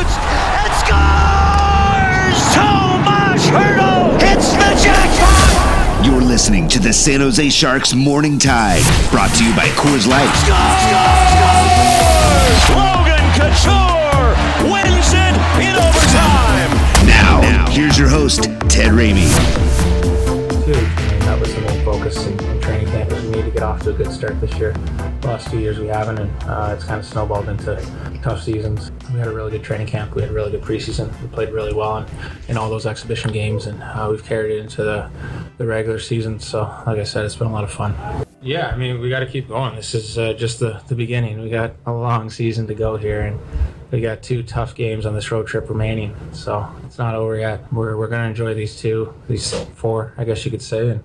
Shoots and scores! Tomas Hertl hits the jackpot! You're listening to the San Jose Sharks Morning Tide, brought to you by Coors Light. Scores! Logan Couture wins it in overtime! Now, here's your host, Ted Ramey. Get off to a good start this year. The last two years we haven't, and uh, it's kind of snowballed into tough seasons. We had a really good training camp. We had a really good preseason. We played really well in, in all those exhibition games, and uh, we've carried it into the, the regular season. So, like I said, it's been a lot of fun. Yeah, I mean, we got to keep going. This is uh, just the, the beginning. We got a long season to go here, and we got two tough games on this road trip remaining. So it's not over yet. We're, we're going to enjoy these two, these four, I guess you could say, and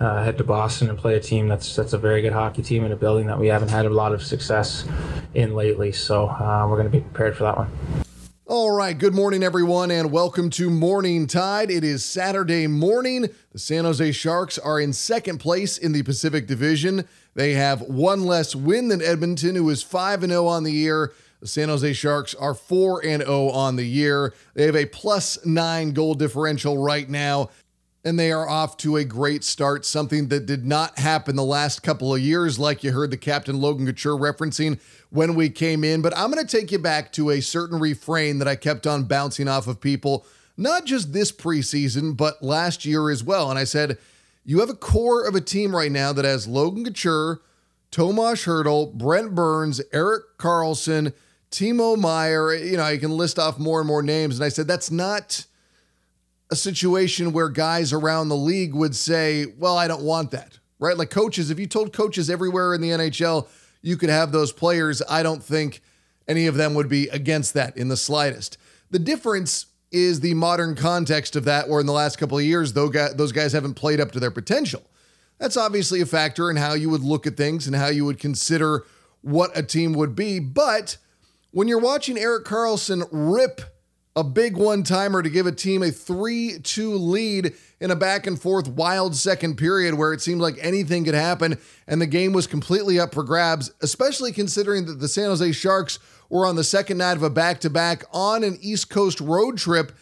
uh, head to Boston and play a team that's that's a very good hockey team in a building that we haven't had a lot of success in lately. So uh, we're going to be prepared for that one. All right, good morning, everyone, and welcome to Morning Tide. It is Saturday morning. The San Jose Sharks are in second place in the Pacific Division. They have one less win than Edmonton, who is 5 0 on the year. The San Jose Sharks are 4 0 on the year. They have a plus nine goal differential right now and they are off to a great start, something that did not happen the last couple of years, like you heard the captain Logan Couture referencing when we came in. But I'm going to take you back to a certain refrain that I kept on bouncing off of people, not just this preseason, but last year as well. And I said, You have a core of a team right now that has Logan Couture, Tomas Hertl, Brent Burns, Erik Karlsson, Timo Meier. You know, I can list off more and more names. And I said, That's not a situation where guys around the league would say, well, I don't want that, right? Like coaches, if you told coaches everywhere in the NHL you could have those players, I don't think any of them would be against that in the slightest. The difference is the modern context of that, where in the last couple of years, those guys haven't played up to their potential. That's obviously a factor in how you would look at things and how you would consider what a team would be. But when you're watching Erik Karlsson rip a big one timer to give a team a 3 2 lead in a back and forth wild second period where it seemed like anything could happen and the game was completely up for grabs, especially considering that the San Jose Sharks were on the second night of a back to back on an East Coast road trip.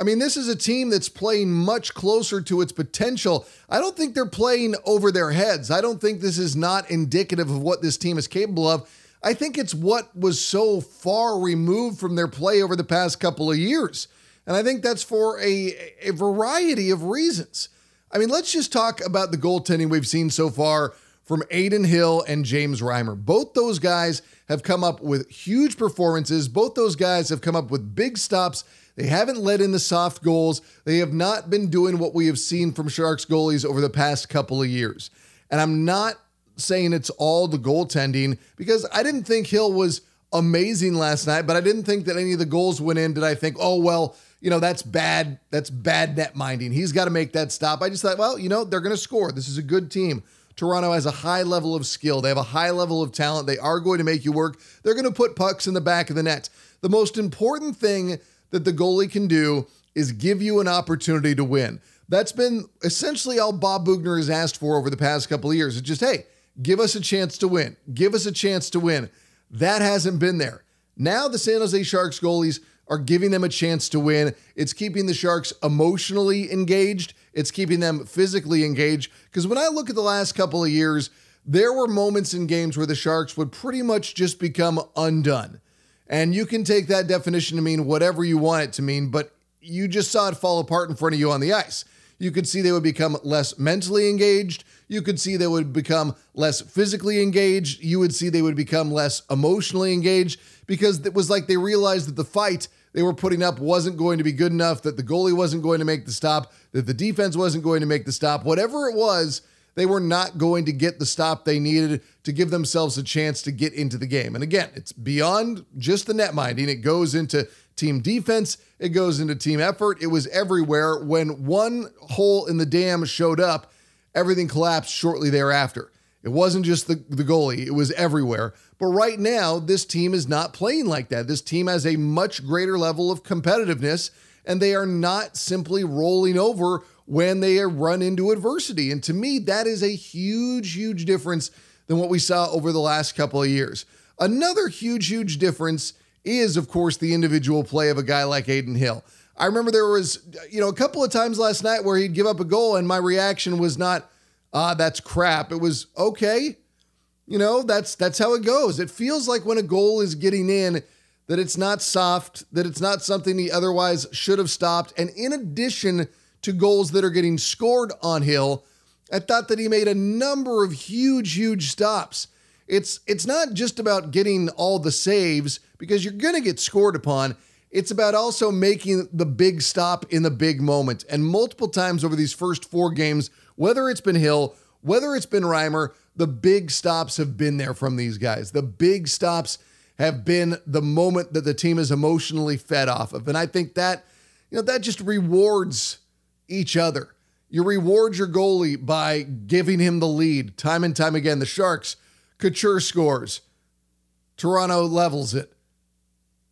I mean, this is a team that's playing much closer to its potential. I don't think they're playing over their heads. I don't think this is not indicative of what this team is capable of. I think it's what was so far removed from their play over the past couple of years. And I think that's for a, a variety of reasons. I mean, let's just talk about the goaltending we've seen so far from Adin Hill and James Reimer. Both those guys have come up with huge performances. Both those guys have come up with big stops. They haven't let in the soft goals. They have not been doing what we have seen from Sharks goalies over the past couple of years. And I'm not saying it's all the goaltending because I didn't think Hill was amazing last night, but I didn't think that any of the goals went in. Did I think, oh, well, you know, that's bad. That's bad net minding. He's got to make that stop. I just thought, well, you know, they're going to score. This is a good team. Toronto has a high level of skill. They have a high level of talent. They are going to make you work. They're going to put pucks in the back of the net. The most important thing that the goalie can do is give you an opportunity to win. That's been essentially all Bob Boughner has asked for over the past couple of years. It's just, hey, Give us a chance to win. Give us a chance to win. That hasn't been there. Now the San Jose Sharks goalies are giving them a chance to win. It's keeping the Sharks emotionally engaged. It's keeping them physically engaged. Because when I look at the last couple of years, there were moments in games where the Sharks would pretty much just become undone. And you can take that definition to mean whatever you want it to mean, but you just saw it fall apart in front of you on the ice. You could see they would become less mentally engaged. You could see they would become less physically engaged. You would see they would become less emotionally engaged because it was like they realized that the fight they were putting up wasn't going to be good enough, that the goalie wasn't going to make the stop, that the defense wasn't going to make the stop. Whatever it was, they were not going to get the stop they needed to give themselves a chance to get into the game. And again, it's beyond just the net minding, it goes into team defense, it goes into team effort. It was everywhere. When one hole in the dam showed up, everything collapsed shortly thereafter. It wasn't just the, the goalie, it was everywhere. But right now, this team is not playing like that. This team has a much greater level of competitiveness, and they are not simply rolling over when they run into adversity. And to me, that is a huge, huge difference than what we saw over the last couple of years. Another huge, huge difference is, of course, the individual play of a guy like Adin Hill. I remember there was, you know, a couple of times last night where he'd give up a goal, and my reaction was not, ah, that's crap. It was okay. You know, that's that's how it goes. It feels like when a goal is getting in, that it's not soft, that it's not something he otherwise should have stopped. And in addition to goals that are getting scored on Hill, I thought that he made a number of huge, huge stops. It's it's not just about getting all the saves because you're going to get scored upon. It's about also making the big stop in the big moment. And multiple times over these first four games, whether it's been Hill, whether it's been Reimer, the big stops have been there from these guys. The big stops have been the moment that the team is emotionally fed off of. And I think that, you know, that just rewards each other. You reward your goalie by giving him the lead time and time again. The Sharks, Couture scores. Toronto levels it.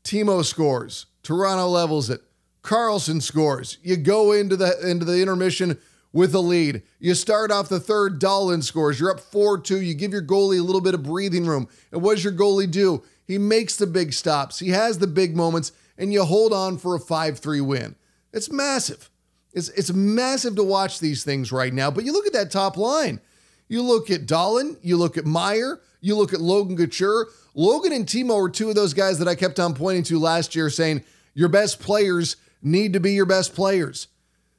Timo scores. Toronto levels it. Karlsson scores. You go into the into the intermission with a lead. You start off the third, Dahlen scores. You're up 4-2. You give your goalie a little bit of breathing room. And what does your goalie do? He makes the big stops. He has the big moments, and you hold on for a 5-3 win. It's massive. It's, it's massive to watch these things right now. But you look at that top line. You look at Dahlen, you look at Meier, you look at Logan Couture. Logan and Timo were two of those guys that I kept on pointing to last year, saying your best players need to be your best players.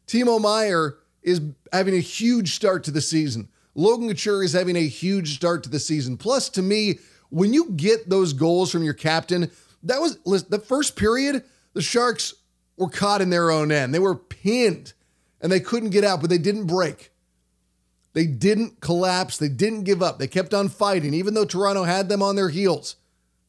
Timo Meier is having a huge start to the season. Logan Couture is having a huge start to the season. Plus, to me, when you get those goals from your captain, that was the first period, the Sharks were caught in their own end. They were pinned and they couldn't get out, but they didn't break. They didn't collapse. They didn't give up. They kept on fighting, even though Toronto had them on their heels.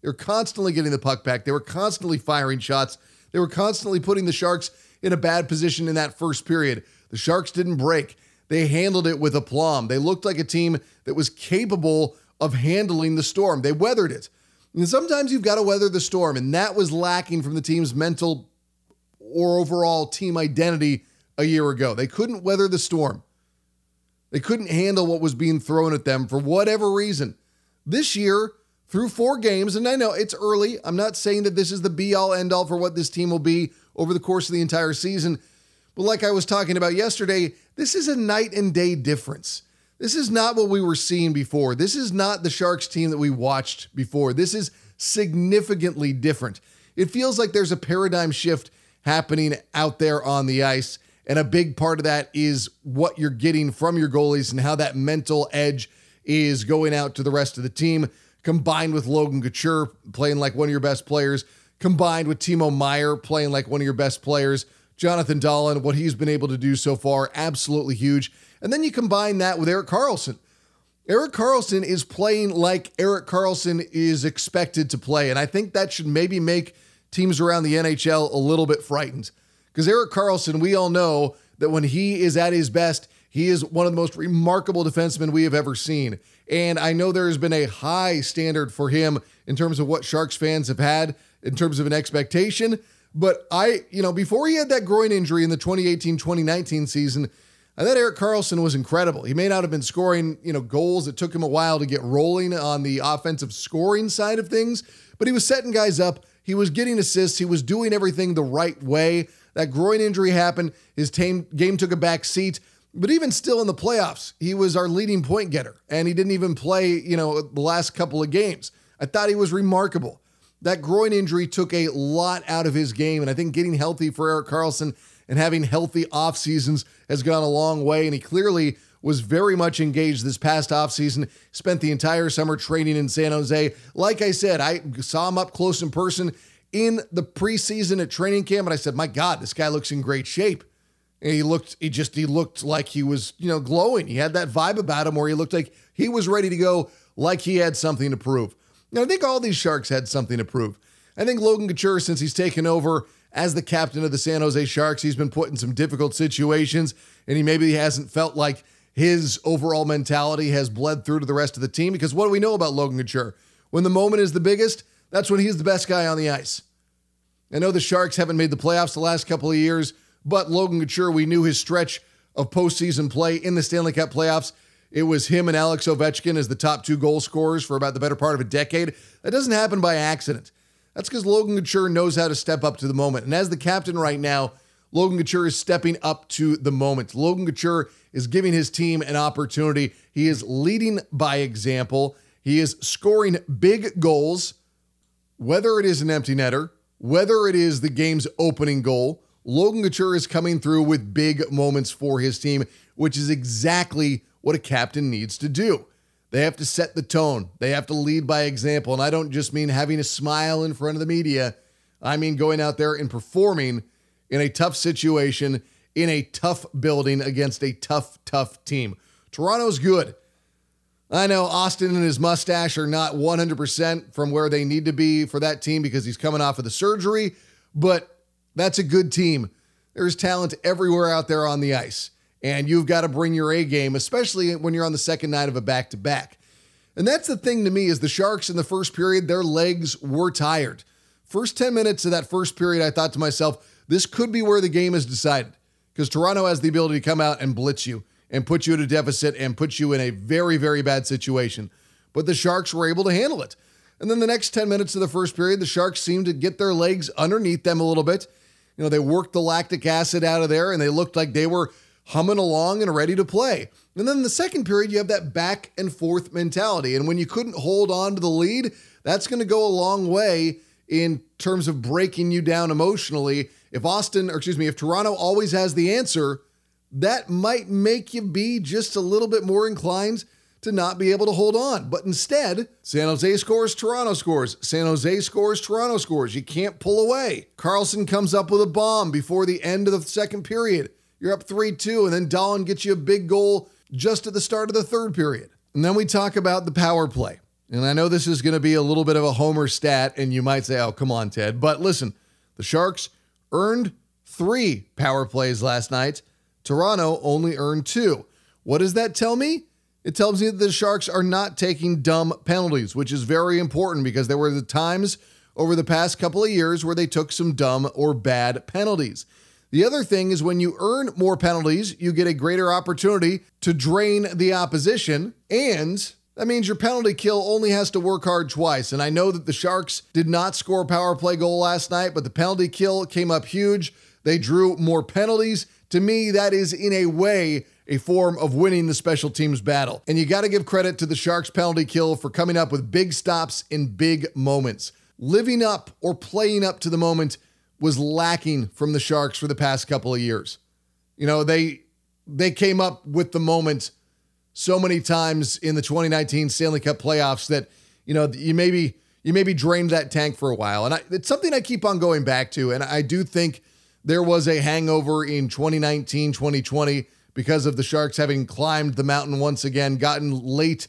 They were constantly getting the puck back. They were constantly firing shots. They were constantly putting the Sharks in a bad position in that first period. The Sharks didn't break. They handled it with aplomb. They looked like a team that was capable of handling the storm. They weathered it. And sometimes you've got to weather the storm, and that was lacking from the team's mental or overall team identity a year ago. They couldn't weather the storm. They couldn't handle what was being thrown at them for whatever reason. This year, through four games, and I know it's early, I'm not saying that this is the be all end all for what this team will be over the course of the entire season. But like I was talking about yesterday, this is a night and day difference. This is not what we were seeing before. This is not the Sharks team that we watched before. This is significantly different. It feels like there's a paradigm shift happening out there on the ice. And a big part of that is what you're getting from your goalies and how that mental edge is going out to the rest of the team, combined with Logan Couture playing like one of your best players, combined with Timo Meier playing like one of your best players. Jonathan Dahlen, what he's been able to do so far, absolutely huge. And then you combine that with Erik Karlsson. Erik Karlsson is playing like Erik Karlsson is expected to play. And I think that should maybe make teams around the NHL a little bit frightened. Because Erik Karlsson, we all know that when he is at his best, he is one of the most remarkable defensemen we have ever seen. And I know there has been a high standard for him in terms of what Sharks fans have had in terms of an expectation. But I, you know, before he had that groin injury in the 2018 2019 season, I thought Erik Karlsson was incredible. He may not have been scoring, you know, goals. It took him a while to get rolling on the offensive scoring side of things, but he was setting guys up he was getting assists. He was doing everything the right way. That groin injury happened. His game took a back seat. But even still in the playoffs, he was our leading point getter, and he didn't even play, you know, the last couple of games. I thought he was remarkable. That groin injury took a lot out of his game, and I think getting healthy for Erik Karlsson and having healthy off seasons has gone a long way. And he clearly was very much engaged this past offseason, spent the entire summer training in San Jose. Like I said, I saw him up close in person in the preseason at training camp, and I said, My God, this guy looks in great shape. And he looked, he just, he looked like he was, you know, glowing. He had that vibe about him where he looked like he was ready to go, like he had something to prove. Now, I think all these Sharks had something to prove. I think Logan Couture, since he's taken over as the captain of the San Jose Sharks, he's been put in some difficult situations, and he maybe hasn't felt like his overall mentality has bled through to the rest of the team. Because what do we know about Logan Couture? When the moment is the biggest, that's when he's the best guy on the ice. I know the Sharks haven't made the playoffs the last couple of years, but Logan Couture, we knew his stretch of postseason play in the Stanley Cup playoffs. It was him and Alex Ovechkin as the top two goal scorers for about the better part of a decade. That doesn't happen by accident. That's because Logan Couture knows how to step up to the moment. And as the captain right now, Logan Couture is stepping up to the moment. Logan Couture is giving his team an opportunity. He is leading by example. He is scoring big goals, whether it is an empty netter, whether it is the game's opening goal. Logan Couture is coming through with big moments for his team, which is exactly what a captain needs to do. They have to set the tone. They have to lead by example. And I don't just mean having a smile in front of the media. I mean going out there and performing in a tough situation, in a tough building against a tough, tough team. Toronto's good. I know Auston and his mustache are not 100% from where they need to be for that team because he's coming off of the surgery, but that's a good team. There's talent everywhere out there on the ice and you've got to bring your A game, especially when you're on the second night of a back to back. And that's the thing to me is the Sharks in the first period, their legs were tired. First 10 minutes of that first period, I thought to myself, this could be where the game is decided because Toronto has the ability to come out and blitz you and put you at a deficit and put you in a very, very bad situation. But the Sharks were able to handle it. And then the next 10 minutes of the first period, the Sharks seemed to get their legs underneath them a little bit. You know, they worked the lactic acid out of there and they looked like they were humming along and ready to play. And then the second period, you have that back and forth mentality. And when you couldn't hold on to the lead, that's going to go a long way in terms of breaking you down emotionally. If Auston, or excuse me, if Toronto always has the answer, that might make you be just a little bit more inclined to not be able to hold on. But instead, San Jose scores, Toronto scores. San Jose scores, Toronto scores. You can't pull away. Karlsson comes up with a bomb before the end of the second period. You're up 3 2, and then Dahlen gets you a big goal just at the start of the third period. And then we talk about the power play. And I know this is going to be a little bit of a homer stat, and you might say, oh, come on, Ted. But listen, the Sharks earned three power plays last night. Toronto only earned two. What does that tell me? It tells me that the Sharks are not taking dumb penalties, which is very important because there were the times over the past couple of years where they took some dumb or bad penalties. The other thing is when you earn more penalties, you get a greater opportunity to drain the opposition. And that means your penalty kill only has to work hard twice. And I know that the Sharks did not score a power play goal last night, but the penalty kill came up huge. They drew more penalties. To me, that is in a way a form of winning the special teams battle. And you got to give credit to the Sharks penalty kill for coming up with big stops in big moments. Living up or playing up to the moment was lacking from the Sharks for the past couple of years. You know, they they came up with the moment so many times in the 2019 Stanley Cup playoffs that you know you maybe you maybe drained that tank for a while, and I, it's something I keep on going back to. And I do think there was a hangover in 2019, 2020 because of the Sharks having climbed the mountain once again, gotten late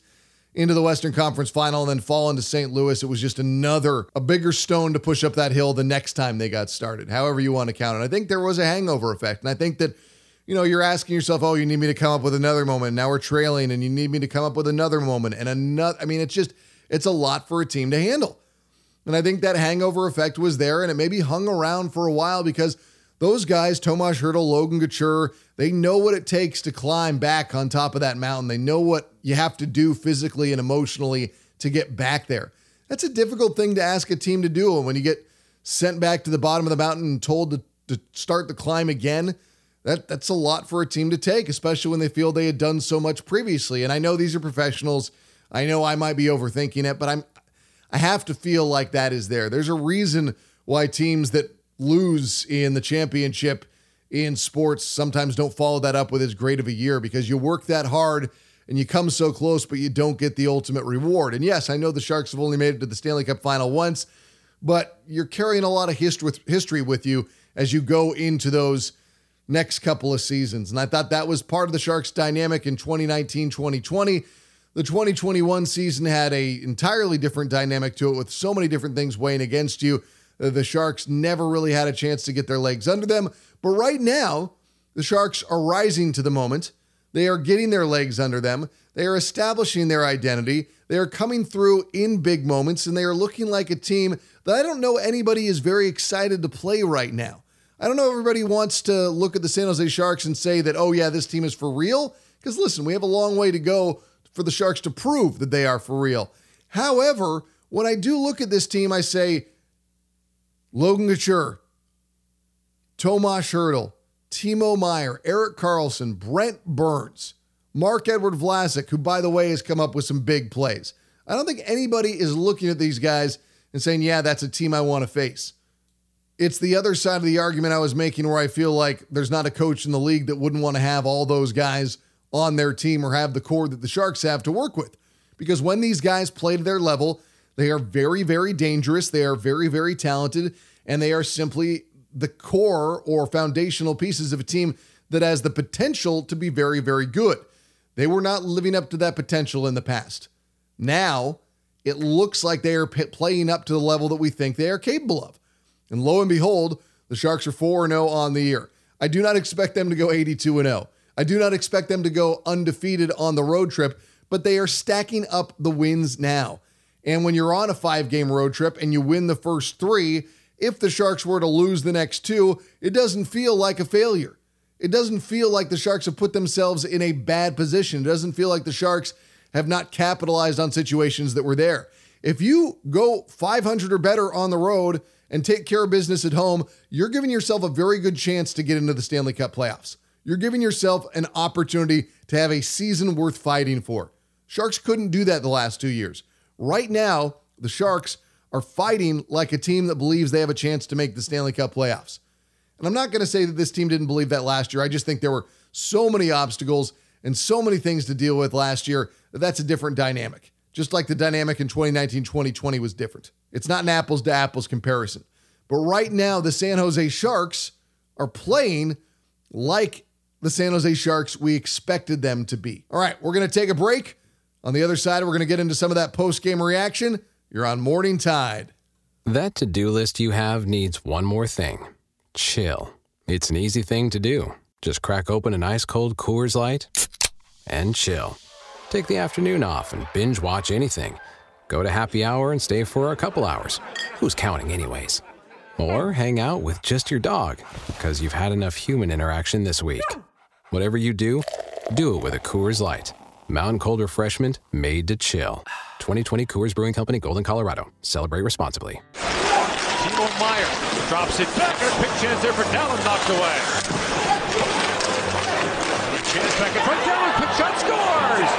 into the Western Conference final and then fall into St. Louis. It was just another, a bigger stone to push up that hill the next time they got started, however you want to count it. I think there was a hangover effect. And I think that, you know, you're asking yourself, oh, you need me to come up with another moment. Now we're trailing and you need me to come up with another moment and another. I mean, it's just, it's a lot for a team to handle. And I think that hangover effect was there and it maybe hung around for a while because those guys, Tomas Hertl, Logan Couture, they know what it takes to climb back on top of that mountain. They know what you have to do physically and emotionally to get back there. That's a difficult thing to ask a team to do. And when you get sent back to the bottom of the mountain and told to, to start the climb again, that, that's a lot for a team to take, especially when they feel they had done so much previously. And I know these are professionals. I know I might be overthinking it, but I'm I have to feel like that is there. There's a reason why teams that lose in the championship in sports sometimes don't follow that up with as great of a year because you work that hard and you come so close, but you don't get the ultimate reward. And yes, I know the Sharks have only made it to the Stanley Cup final once, but you're carrying a lot of history with, history with you as you go into those next couple of seasons. And I thought that was part of the Sharks dynamic in 2019, 2020. The 2021 season had a entirely different dynamic to it with so many different things weighing against you. Uh, the Sharks never really had a chance to get their legs under them. But right now, the Sharks are rising to the moment. They are getting their legs under them. They are establishing their identity. They are coming through in big moments, and they are looking like a team that I don't know anybody is very excited to play right now. I don't know everybody wants to look at the San Jose Sharks and say that, oh, yeah, this team is for real. Because listen, we have a long way to go for the Sharks to prove that they are for real. However, when I do look at this team, I say Logan Couture, Tomas Hertl, Timo Meier, Erik Karlsson, Brent Burns, Marc-Edouard Vlasic, who, by the way, has come up with some big plays. I don't think anybody is looking at these guys and saying, yeah, that's a team I want to face. It's the other side of the argument I was making where I feel like there's not a coach in the league that wouldn't want to have all those guys on their team or have the core that the Sharks have to work with. Because when these guys play to their level, they are very, very dangerous. They are very, very talented, and they are simply the core or foundational pieces of a team that has the potential to be very, very good. They were not living up to that potential in the past. Now, it looks like they are p- playing up to the level that we think they are capable of. And lo and behold, the Sharks are 4 0 on the year. I do not expect them to go 82 0. I do not expect them to go undefeated on the road trip, but they are stacking up the wins now. And when you're on a five game road trip and you win the first three, if the Sharks were to lose the next two, it doesn't feel like a failure. It doesn't feel like the Sharks have put themselves in a bad position. It doesn't feel like the Sharks have not capitalized on situations that were there. If you go 500 or better on the road and take care of business at home, you're giving yourself a very good chance to get into the Stanley Cup playoffs. You're giving yourself an opportunity to have a season worth fighting for. Sharks couldn't do that the last two years. Right now, the Sharks are fighting like a team that believes they have a chance to make the Stanley Cup playoffs. And I'm not going to say that this team didn't believe that last year. I just think there were so many obstacles and so many things to deal with last year that that's a different dynamic. Just like the dynamic in 2019 2020 was different. It's not an apples to apples comparison. But right now, the San Jose Sharks are playing like the San Jose Sharks we expected them to be. All right, we're going to take a break. On the other side, we're going to get into some of that post game reaction. You're on Morning Tide. That to do list you have needs one more thing chill. It's an easy thing to do. Just crack open an ice cold Coors Light and chill. Take the afternoon off and binge watch anything. Go to happy hour and stay for a couple hours. Who's counting, anyways? Or hang out with just your dog because you've had enough human interaction this week. Whatever you do, do it with a Coors Light. Mountain Cold Refreshment made to chill. 2020 Coors Brewing Company, Golden, Colorado. Celebrate responsibly. Timo Meier drops it back. A big chance there for Dahlen knocked away. Chance back in front. Dahlen, quick shot, scores!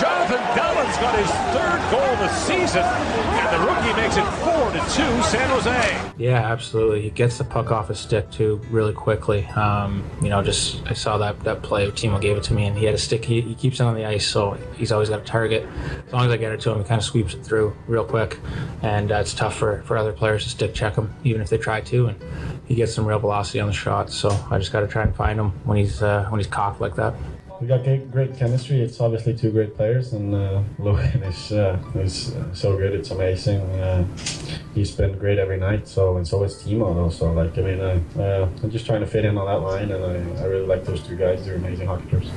Jonathan Dahlen's got his third goal of the season, and the rookie makes it four to two, San Jose. Yeah, absolutely. He gets the puck off his stick too really quickly. Um, you know, just I saw that that play. Timo gave it to me, and he had a stick. He, he keeps it on the ice, so he's always got a target. As long as I get it to him, he kind of sweeps it through real quick, and uh, it's tough for for other players to stick check him, even if they try to. And he gets some real velocity on the shot, so I just got to try and find him when he's uh, when he's cocked like that we got great, chemistry. It's obviously two great players, and uh, Logan is uh, is uh, so good. It's amazing. Uh, he's been great every night. So and so is Timo. Also, like I mean, uh, uh, I'm just trying to fit in on that line, and I, I really like those two guys. They're amazing hockey players.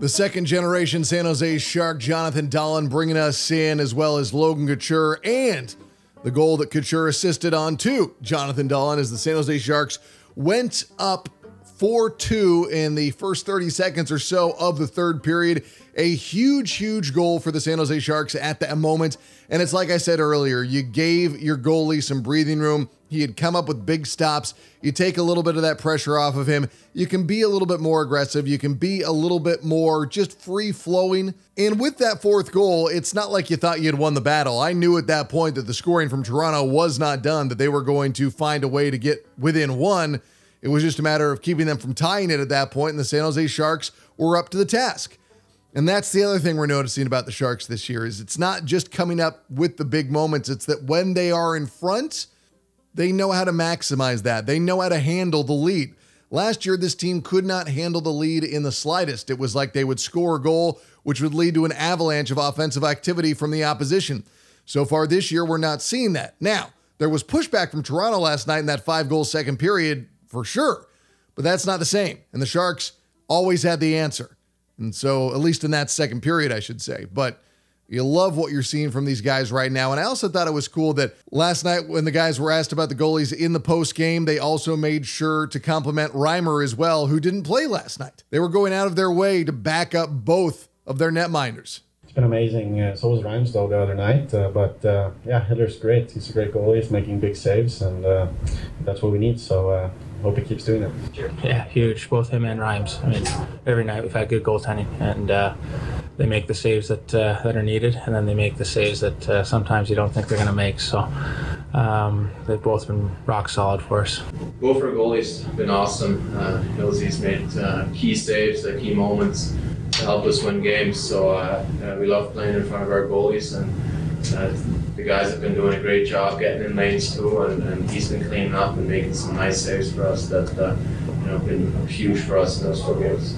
The second generation San Jose Shark, Jonathan Dahlen, bringing us in, as well as Logan Couture, and the goal that Couture assisted on to Jonathan Dahlen as the San Jose Sharks went up 4 2 in the first 30 seconds or so of the third period. A huge, huge goal for the San Jose Sharks at that moment. And it's like I said earlier, you gave your goalie some breathing room. He had come up with big stops. You take a little bit of that pressure off of him. You can be a little bit more aggressive. You can be a little bit more just free flowing. And with that fourth goal, it's not like you thought you had won the battle. I knew at that point that the scoring from Toronto was not done, that they were going to find a way to get within one. It was just a matter of keeping them from tying it at that point, and the San Jose Sharks were up to the task. And that's the other thing we're noticing about the Sharks this year is it's not just coming up with the big moments, it's that when they are in front, they know how to maximize that. They know how to handle the lead. Last year, this team could not handle the lead in the slightest. It was like they would score a goal, which would lead to an avalanche of offensive activity from the opposition. So far this year, we're not seeing that. Now, there was pushback from Toronto last night in that five goal second period for sure, but that's not the same. And the Sharks always had the answer. And so, at least in that second period, I should say. But you love what you're seeing from these guys right now. And I also thought it was cool that last night, when the guys were asked about the goalies in the post game, they also made sure to compliment Reimer as well, who didn't play last night. They were going out of their way to back up both of their netminders. It's been amazing. Uh, so was Reims though the other night. Uh, but uh, yeah, Hiller's great. He's a great goalie. He's making big saves, and uh, that's what we need. So uh, hope he keeps doing it. Yeah, huge. Both him and Rhymes. I mean, every night we've had good goaltending, and uh, they make the saves that uh, that are needed, and then they make the saves that uh, sometimes you don't think they're going to make. So um, they've both been rock solid for us. Both our goalies have been awesome. Uh, Hillsy's made uh, key saves at key moments to help us win games. So uh, uh, we love playing in front of our goalies, and uh, the guys have been doing a great job getting in lanes too, and, and he's been cleaning up and making some nice saves for us that uh, you know been huge for us in those four games.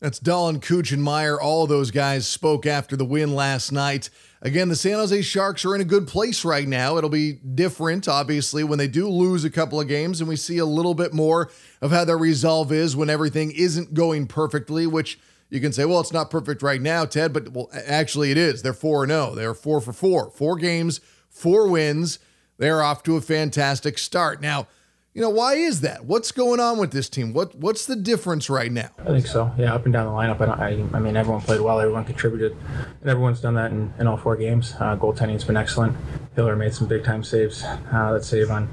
That's Dahlen, Cooch, and Meier. All those guys spoke after the win last night. Again, the San Jose Sharks are in a good place right now. It'll be different, obviously, when they do lose a couple of games and we see a little bit more of how their resolve is when everything isn't going perfectly, which you can say, well, it's not perfect right now, Ted, but well, actually it is. They're 4 0. They're 4 for 4. Four games, four wins. They're off to a fantastic start. Now, you know, why is that? What's going on with this team? What What's the difference right now? I think so. Yeah, up and down the lineup. I, I, I mean, everyone played well. Everyone contributed, and everyone's done that in, in all four games. Uh, goaltending's been excellent. Hiller made some big time saves. Uh, that save on,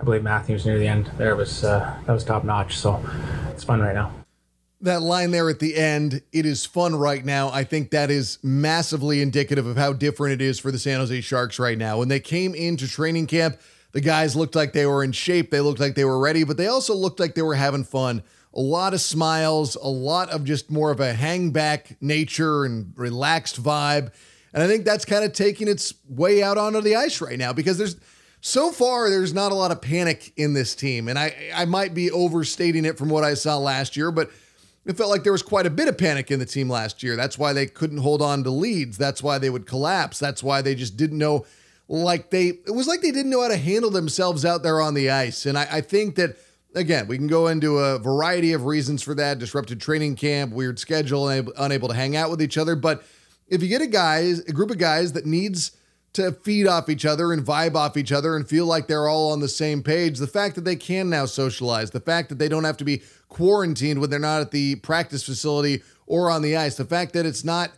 I believe Matthews near the end there was uh, that was top notch. So it's fun right now. That line there at the end, it is fun right now. I think that is massively indicative of how different it is for the San Jose Sharks right now. When they came into training camp, the guys looked like they were in shape, they looked like they were ready, but they also looked like they were having fun. A lot of smiles, a lot of just more of a hang back nature and relaxed vibe. And I think that's kind of taking its way out onto the ice right now because there's so far there's not a lot of panic in this team. And I I might be overstating it from what I saw last year, but it felt like there was quite a bit of panic in the team last year. That's why they couldn't hold on to leads. That's why they would collapse. That's why they just didn't know like they it was like they didn't know how to handle themselves out there on the ice. And I, I think that again, we can go into a variety of reasons for that: disrupted training camp, weird schedule, unable, unable to hang out with each other. But if you get a guys, a group of guys that needs to feed off each other and vibe off each other and feel like they're all on the same page, the fact that they can now socialize, the fact that they don't have to be quarantined when they're not at the practice facility or on the ice, the fact that it's not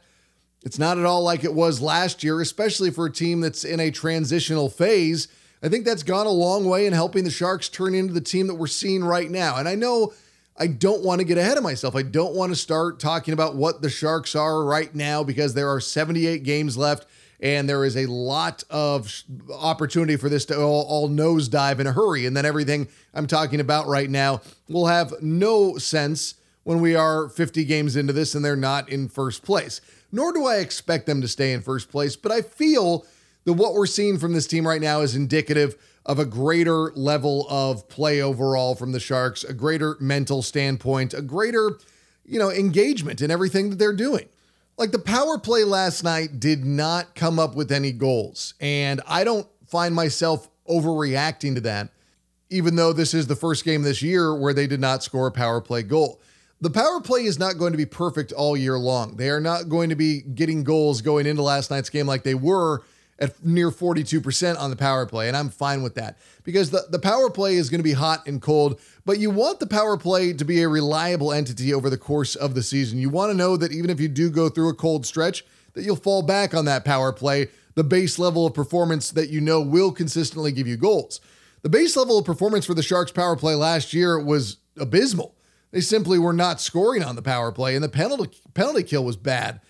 it's not at all like it was last year, especially for a team that's in a transitional phase. I think that's gone a long way in helping the Sharks turn into the team that we're seeing right now. And I know I don't want to get ahead of myself. I don't want to start talking about what the Sharks are right now because there are 78 games left and there is a lot of opportunity for this to all, all nosedive in a hurry. And then everything I'm talking about right now will have no sense when we are 50 games into this and they're not in first place nor do I expect them to stay in first place. But I feel that what we're seeing from this team right now is indicative of a greater level of play overall from the Sharks, a greater mental standpoint, a greater, you know, engagement in everything that they're doing. Like the power play last night did not come up with any goals. And I don't find myself overreacting to that, even though this is the first game this year where they did not score a power play goal. The power play is not going to be perfect all year long. They are not going to be getting goals going into last night's game like they were at near 42% on the power play. And I'm fine with that because the, the power play is going to be hot and cold, but you want the power play to be a reliable entity over the course of the season. You want to know that even if you do go through a cold stretch, that you'll fall back on that power play, the base level of performance that you know will consistently give you goals. The base level of performance for the Sharks power play last year was abysmal. They simply were not scoring on the power play, and the penalty penalty kill was bad.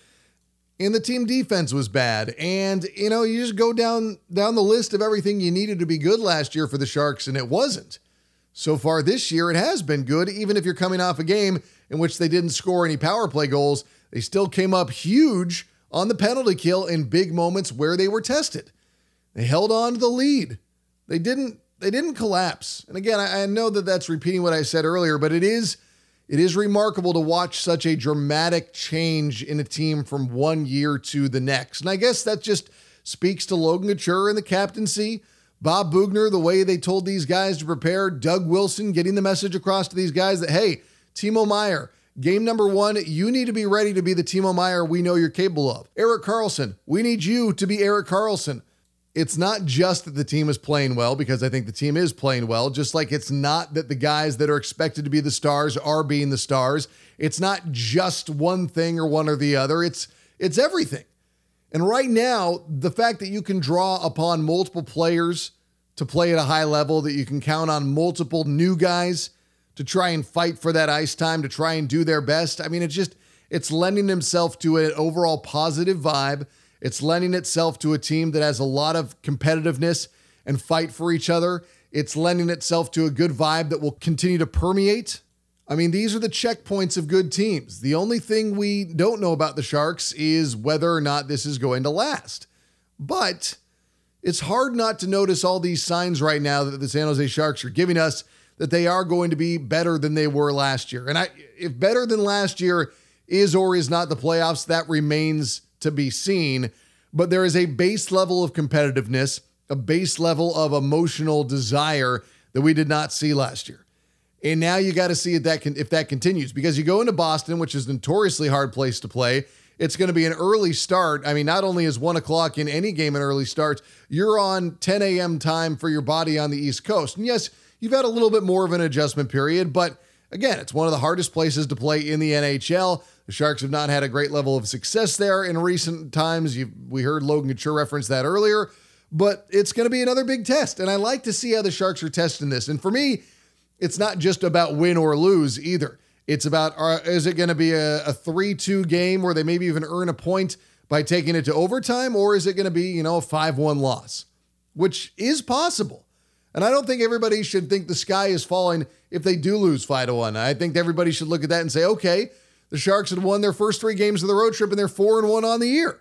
And the team defense was bad. And you know, you just go down down the list of everything you needed to be good last year for the Sharks, and it wasn't. So far this year, it has been good, even if you're coming off a game in which they didn't score any power play goals. They still came up huge on the penalty kill in big moments where they were tested. They held on to the lead. They didn't they didn't collapse. And again, I, I know that that's repeating what I said earlier, but it is it is remarkable to watch such a dramatic change in a team from one year to the next. And I guess that just speaks to Logan Couture and the captaincy, Bob Boughner, the way they told these guys to prepare, Doug Wilson getting the message across to these guys that, hey, Timo Meier, game number one, you need to be ready to be the Timo Meier we know you're capable of. Erik Karlsson, we need you to be Erik Karlsson. it's not just that the team is playing well, because I think the team is playing well, just like it's not that the guys that are expected to be the stars are being the stars. It's not just one thing or one or the other. It's it's everything. And right now, the fact that you can draw upon multiple players to play at a high level, that you can count on multiple new guys to try and fight for that ice time, to try and do their best. I mean, it's just it's lending himself to an overall positive vibe it's lending itself to a team that has a lot of competitiveness and fight for each other. It's lending itself to a good vibe that will continue to permeate. I mean, these are the checkpoints of good teams. The only thing we don't know about the Sharks is whether or not this is going to last. But it's hard not to notice all these signs right now that the San Jose Sharks are giving us that they are going to be better than they were last year. And I, if better than last year is or is not the playoffs, that remains to be seen, but there is a base level of competitiveness, a base level of emotional desire that we did not see last year. And now you got to see if that can if that continues because you go into Boston, which is notoriously hard place to play. It's going to be an early start. I mean, not only is one o'clock in any game an early start, you're on 10 a.m. time for your body on the East Coast. And yes, you've had a little bit more of an adjustment period, but again, it's one of the hardest places to play in the NHL. The Sharks have not had a great level of success there in recent times. you we heard Logan Couture reference that earlier, but it's going to be another big test. And I like to see how the Sharks are testing this. And for me, it's not just about win or lose either. It's about uh, is it going to be a, a 3 2 game where they maybe even earn a point by taking it to overtime, or is it going to be, you know, a 5 1 loss, which is possible. And I don't think everybody should think the sky is falling if they do lose 5 to 1. I think everybody should look at that and say, okay, the Sharks had won their first three games of the road trip and they're four and one on the year.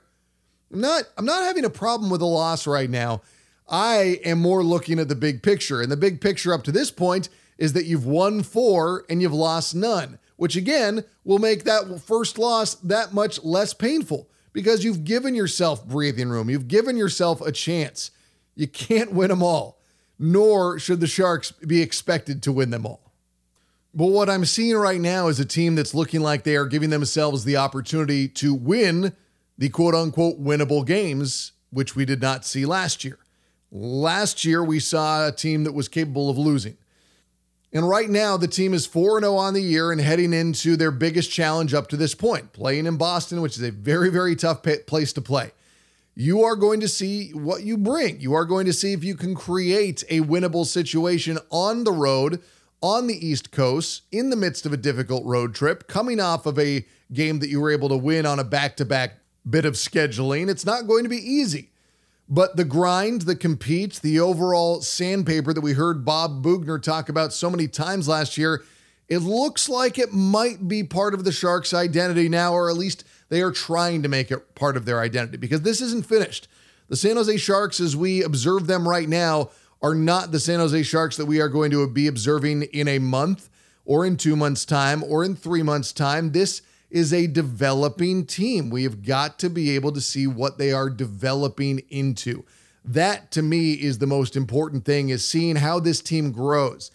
I'm not I'm not having a problem with a loss right now. I am more looking at the big picture. And the big picture up to this point is that you've won four and you've lost none, which again will make that first loss that much less painful because you've given yourself breathing room. You've given yourself a chance. You can't win them all, nor should the Sharks be expected to win them all. But what I'm seeing right now is a team that's looking like they are giving themselves the opportunity to win the quote unquote winnable games, which we did not see last year. Last year, we saw a team that was capable of losing. And right now, the team is 4 0 on the year and heading into their biggest challenge up to this point, playing in Boston, which is a very, very tough place to play. You are going to see what you bring. You are going to see if you can create a winnable situation on the road on the East Coast in the midst of a difficult road trip, coming off of a game that you were able to win on a back to back bit of scheduling. It's not going to be easy. But the grind, the compete, the overall sandpaper that we heard Bob Boughner talk about so many times last year, it looks like it might be part of the Sharks' identity now, or at least they are trying to make it part of their identity because this isn't finished. The San Jose Sharks, as we observe them right now, are not the San Jose Sharks that we are going to be observing in a month or in two months' time or in three months' time. This is a developing team. We have got to be able to see what they are developing into. That to me is the most important thing is seeing how this team grows.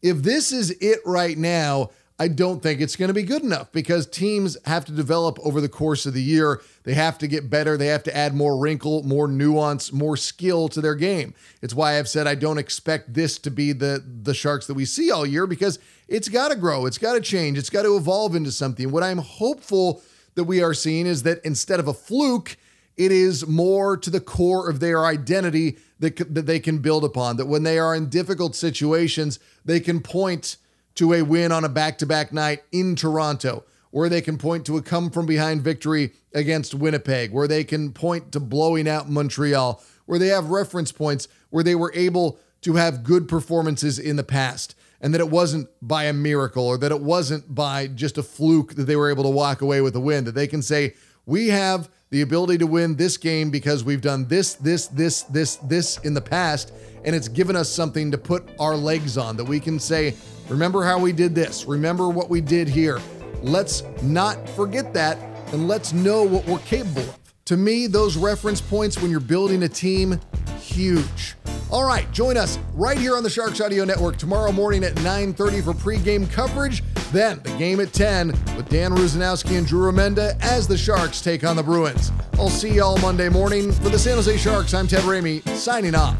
If this is it right now, I don't think it's going to be good enough because teams have to develop over the course of the year. They have to get better. They have to add more wrinkle, more nuance, more skill to their game. It's why I've said I don't expect this to be the the Sharks that we see all year because it's got to grow, it's got to change, it's got to evolve into something. What I'm hopeful that we are seeing is that instead of a fluke, it is more to the core of their identity that, that they can build upon. That when they are in difficult situations, they can point to a win on a back to back night in Toronto, where they can point to a come from behind victory against Winnipeg, where they can point to blowing out Montreal, where they have reference points where they were able to have good performances in the past and that it wasn't by a miracle or that it wasn't by just a fluke that they were able to walk away with a win, that they can say, we have the ability to win this game because we've done this, this, this, this, this in the past, and it's given us something to put our legs on that we can say, remember how we did this, remember what we did here. Let's not forget that, and let's know what we're capable of. To me, those reference points when you're building a team, huge. All right, join us right here on the Sharks Audio Network tomorrow morning at 9:30 for pregame coverage. Then the game at 10 with Dan Rusanowsky and Drew Remenda as the Sharks take on the Bruins. I'll see y'all Monday morning for the San Jose Sharks. I'm Ted Ramey signing off.